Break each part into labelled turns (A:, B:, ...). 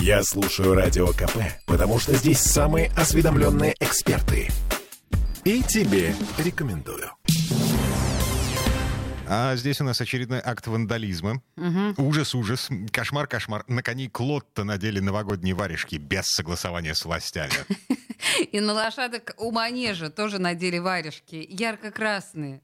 A: Я слушаю Радио КП, потому что здесь самые осведомленные эксперты. И тебе рекомендую.
B: А здесь у нас очередной акт вандализма. Ужас, ужас. Кошмар, кошмар. На коней Клотта надели новогодние варежки без согласования с властями.
C: И на лошадок у манежа тоже надели варежки, ярко-красные.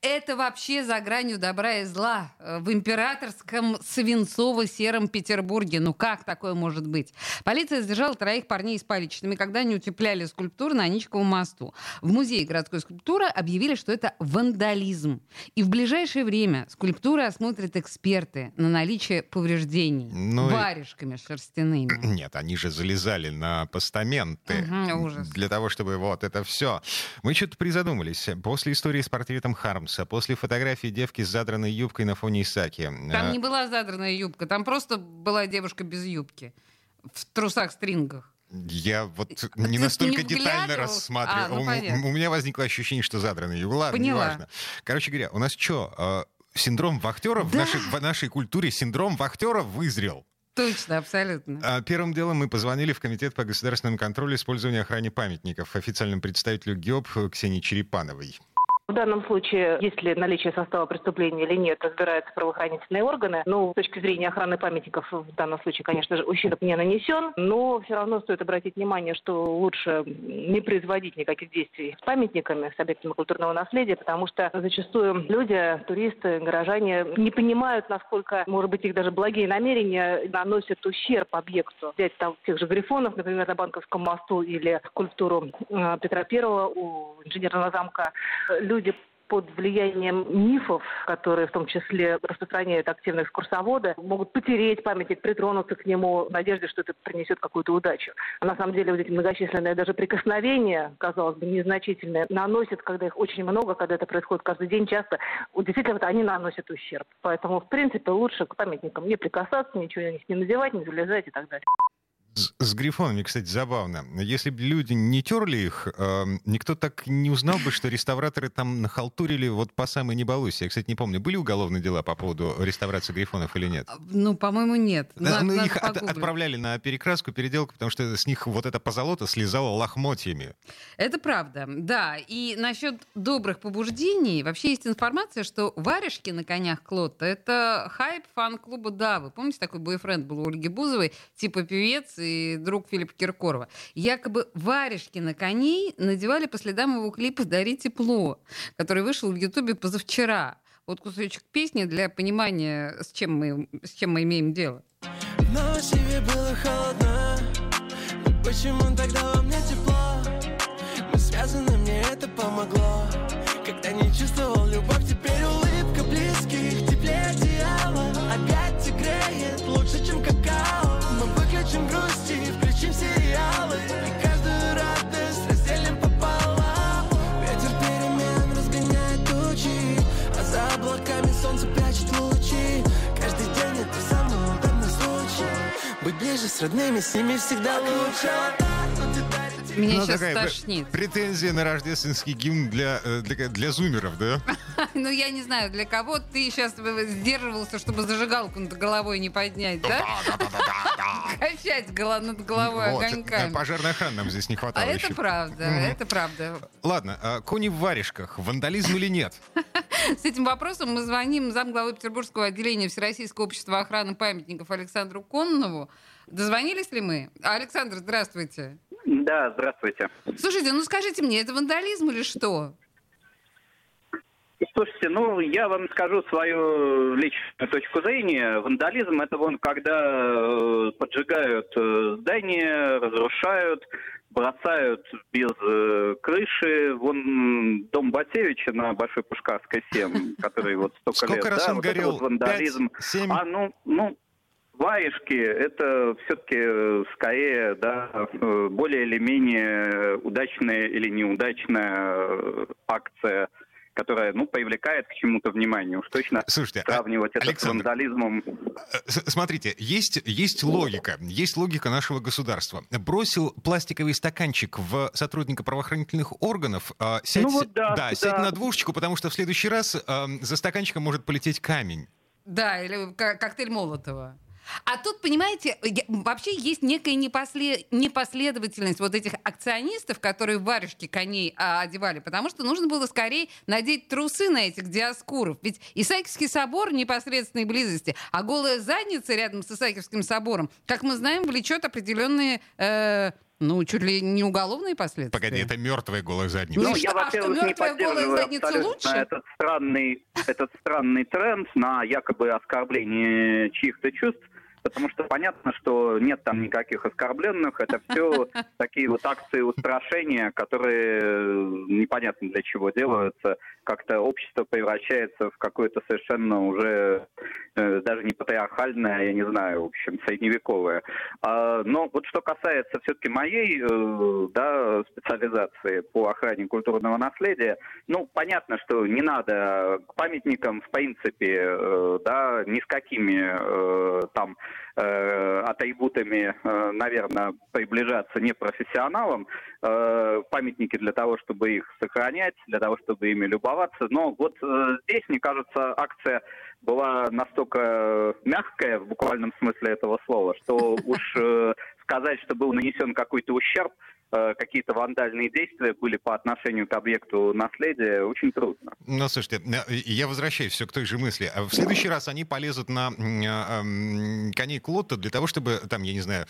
C: Это вообще за гранью добра и зла э, в императорском свинцово-сером Петербурге. Ну как такое может быть? Полиция задержала троих парней с поличными, когда они утепляли скульптуру на Аничковом мосту. В музее городской скульптуры объявили, что это вандализм. И в ближайшее время скульптуры осмотрят эксперты на наличие повреждений
B: Ну
C: варежками шерстяными.
B: Нет, они же залезали на постаменты.
C: Мгм, ужас.
B: Для того, чтобы вот это все. Мы что-то призадумались. После истории с портретом Хармса, после фотографии девки с задранной юбкой на фоне Исаки.
C: Там
B: э,
C: не была задранная юбка, там просто была девушка без юбки. В трусах-стрингах.
B: Я вот
C: Ты
B: не
C: не
B: настолько детально
C: вглядывался?
B: рассматриваю.
C: А, ну,
B: у, у меня возникло ощущение, что задранный юбка. Ладно,
C: Поняла.
B: неважно. Короче говоря, у нас что, синдром вахтера в,
C: Да.
B: нашей, в нашей культуре, синдром вахтера вызрел.
C: Точно, абсолютно.
B: А Первым делом мы позвонили в Комитет по государственному контролю и использованию и охране памятников официальному представителю ГИОП Ксении Черепановой.
D: В данном случае, есть ли наличие состава преступления или нет, разбираются правоохранительные органы. Но с точки зрения охраны памятников в данном случае, конечно же, ущерб не нанесен. Но все равно стоит обратить внимание, что лучше не производить никаких действий с памятниками, с объектами культурного наследия, потому что зачастую люди, туристы, горожане не понимают, насколько, может быть, их даже благие намерения наносят ущерб объекту. Взять там тех же грифонов, например, на Банковском мосту или скульптуру э, Петра Первого у инженерного замка. Э, Люди под влиянием мифов, которые в том числе распространяют активные экскурсоводы, могут потереть памятник, притронуться к нему в надежде, что это принесет какую-то удачу. А на самом деле вот эти многочисленные даже прикосновения, казалось бы, незначительные, наносят, когда их очень много, когда это происходит каждый день, часто, вот действительно вот они наносят ущерб. Поэтому, в принципе, лучше к памятникам не прикасаться, ничего на них не надевать, не залезать и так далее.
B: С, с грифонами, кстати, забавно. Если бы люди не терли их, э, никто так не узнал бы, что реставраторы там нахалтурили вот по самой не балуйся. Я, кстати, не помню, были уголовные дела по поводу реставрации грифонов или нет?
C: Ну, по-моему, нет.
B: Да,
C: Надо-
B: ну,
C: надо
B: их от- отправляли на перекраску, переделку, потому что с них вот это позолота слезало лохмотьями.
C: Это правда, да. И насчет добрых побуждений, вообще есть информация, что варежки на конях Клотта — это хайп фан-клуба Давы. Помните, такой бойфренд был у Ольги Бузовой, типа певец и друг Филиппа Киркорова. Якобы варежки на коней надевали по следам его клипа «Дари тепло», который вышел в Ютубе позавчера. Вот кусочек песни для понимания, с чем мы, с чем мы имеем дело.
E: Но себе было холодно Но почему тогда во мне тепло? Мы связаны, мне это помогло Когда не чувствовал любовь, теперь улыбка ближе с родными, с ними всегда лучше
C: Меня
B: Ну,
C: сейчас
B: такая
C: тошнит.
B: Претензия на рождественский гимн для, э, для, для зумеров, да?
C: Ну, я не знаю, для кого ты сейчас сдерживался, чтобы зажигалку над головой не поднять, да? Качать над головой
B: Вот, э,
C: огоньками.
B: Пожарной охраны нам здесь не
C: А
B: хватало
C: это
B: еще.
C: правда,
B: Мгм.
C: это правда.
B: Ладно, а кони в варежках, вандализм или нет?
C: С этим вопросом мы звоним замглавы Петербургского отделения Всероссийского общества охраны памятников Александру Коннову. Дозвонились ли мы? Александр, здравствуйте.
F: Да, здравствуйте.
C: Слушайте, ну скажите мне, это вандализм или что?
F: Слушайте, ну, я вам скажу свою личную точку зрения. Вандализм – это вон когда э, поджигают э, здания, разрушают, бросают без э, крыши. Вон дом Батевича на Большой Пушкарской 7, который вот столько,
B: Сколько
F: лет.
B: раз
F: да,
B: он
F: вот
B: горел?
F: вот вандализм.
B: Пять, семь?
F: А, ну, ну, Варежки – это все-таки скорее да, более или менее удачная или неудачная акция, которая ну, привлекает к чему-то внимание. Уж точно
B: Слушайте, а-
F: сравнивать это с
B: Александр,
F: вандализмом.
B: Э, с- Смотрите, есть, есть логика, есть логика нашего государства. Бросил пластиковый стаканчик в сотрудника правоохранительных органов, а, сядь,
F: Ну вот да,
B: да, сядь
F: да.
B: на двушечку, потому что в следующий раз а, за стаканчиком может полететь камень.
C: Да, или коктейль Молотова. А тут, понимаете, вообще есть некая непосле- непоследовательность вот этих акционистов, которые варежки коней а, одевали, потому что нужно было скорее надеть трусы на этих диаскуров. Ведь Исаакиевский собор в непосредственной близости, а голая задница рядом с Исаакиевским собором, как мы знаем, влечет определенные, э, ну, чуть ли не уголовные последствия.
B: Погоди, это мертвая голая задница.
C: Ну,
F: Ну,
C: что,
F: я,
C: а что, мертвая голая задница лучше?
F: этот странный, этот странный тренд на якобы оскорбление чьих-то чувств, потому что понятно, что нет там никаких оскорбленных, это все такие вот акции устрашения, которые э, непонятно для чего делаются, как-то общество превращается в какое-то совершенно уже э, даже не патриархальное, я не знаю, в общем, средневековое. А, но вот что касается все-таки моей э, да, специализации по охране культурного наследия, ну, понятно, что не надо к памятникам, в принципе, да, ни с какими там э, атрибутами, э, наверное, приближаться непрофессионалам. Э, памятники для того, чтобы их сохранять, для того, чтобы ими любоваться. Но вот э, здесь, мне кажется, акция была настолько мягкая в буквальном смысле этого слова, что уж э, сказать, что был нанесен какой-то ущерб, какие-то вандальные действия были по отношению к объекту наследия, очень трудно.
B: Ну, слушайте, э, я возвращаюсь все к той же мысли. А В следующий раз они полезут на м, коней Клотта для того, чтобы, там, я не знаю,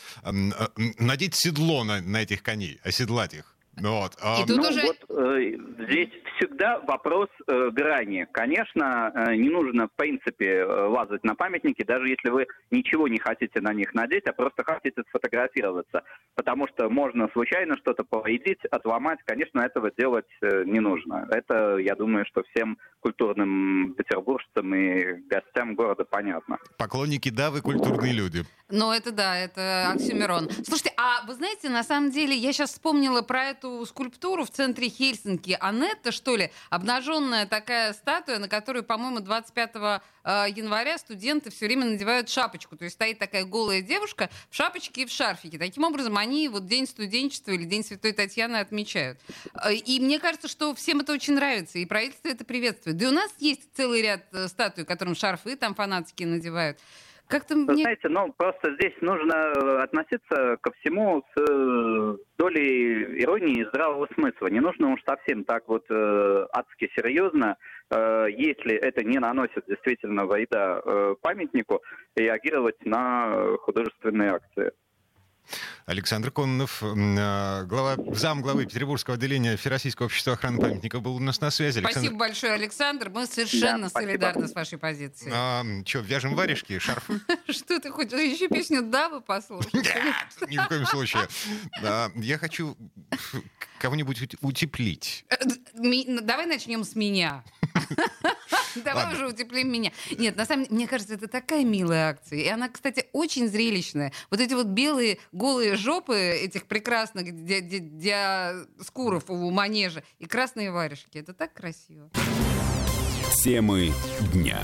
B: надеть седло на, на этих коней, оседлать их. Вот. а,
C: И тут
F: ну,
C: уже-
F: вот э, здесь всегда вопрос э, грани. Конечно, э, не нужно, в принципе, э, лазать на памятники, даже если вы ничего не хотите на них надеть, а просто хотите сфотографироваться. Потому что можно случайно что-то повредить, отломать. Конечно, этого делать э, не нужно. Это, я думаю, что всем культурным петербуржцам и гостям города понятно.
B: Поклонники, да, вы культурные люди.
C: Ну, это да, это Оксюмерон. Слушайте, а вы знаете, на самом деле, я сейчас вспомнила про эту скульптуру в центре Хельсинки. Анетта, что ли? Обнаженная такая статуя, на которую, по-моему, 25 э, января студенты все время надевают шапочку. То есть стоит такая голая девушка в шапочке и в шарфике. Таким образом, они вот День студенчества или День Святой Татьяны отмечают. Э, И мне кажется, что всем это очень нравится, и правительство это приветствует. Да и у нас есть целый ряд э, статуй, которым шарфы там фанатские надевают. Как-то мне...
F: знаете, ну просто здесь нужно э, относиться ко всему с э, долей иронии и здравого смысла. Не нужно уж совсем так вот э, адски серьезно, э, если это не наносит действительно вреда э, памятнику, реагировать на э, художественные акции.
B: Александр Кононов, а, глава, зам главы Петербургского отделения Всероссийского общества охраны памятников, был у нас на связи. Александр,
C: Спасибо большое, Александр. Мы совершенно
F: Да,
C: солидарны с вашей позицией.
B: что, вяжем варежки, шарфы?
C: Что ты хочешь? Еще песню Давы послушать?
B: Нет, ни в коем случае. Да, я хочу кого-нибудь ут- утеплить.
C: Э, ну, Давай начнем с меня. Давай уже утеплим меня. Нет, на самом деле, мне кажется, это такая милая акция. И она, кстати, очень зрелищная. Вот эти вот белые голые жопы этих прекрасных ди- ди- диаскуров у манежа и красные варежки. Это так красиво.
G: Темы дня.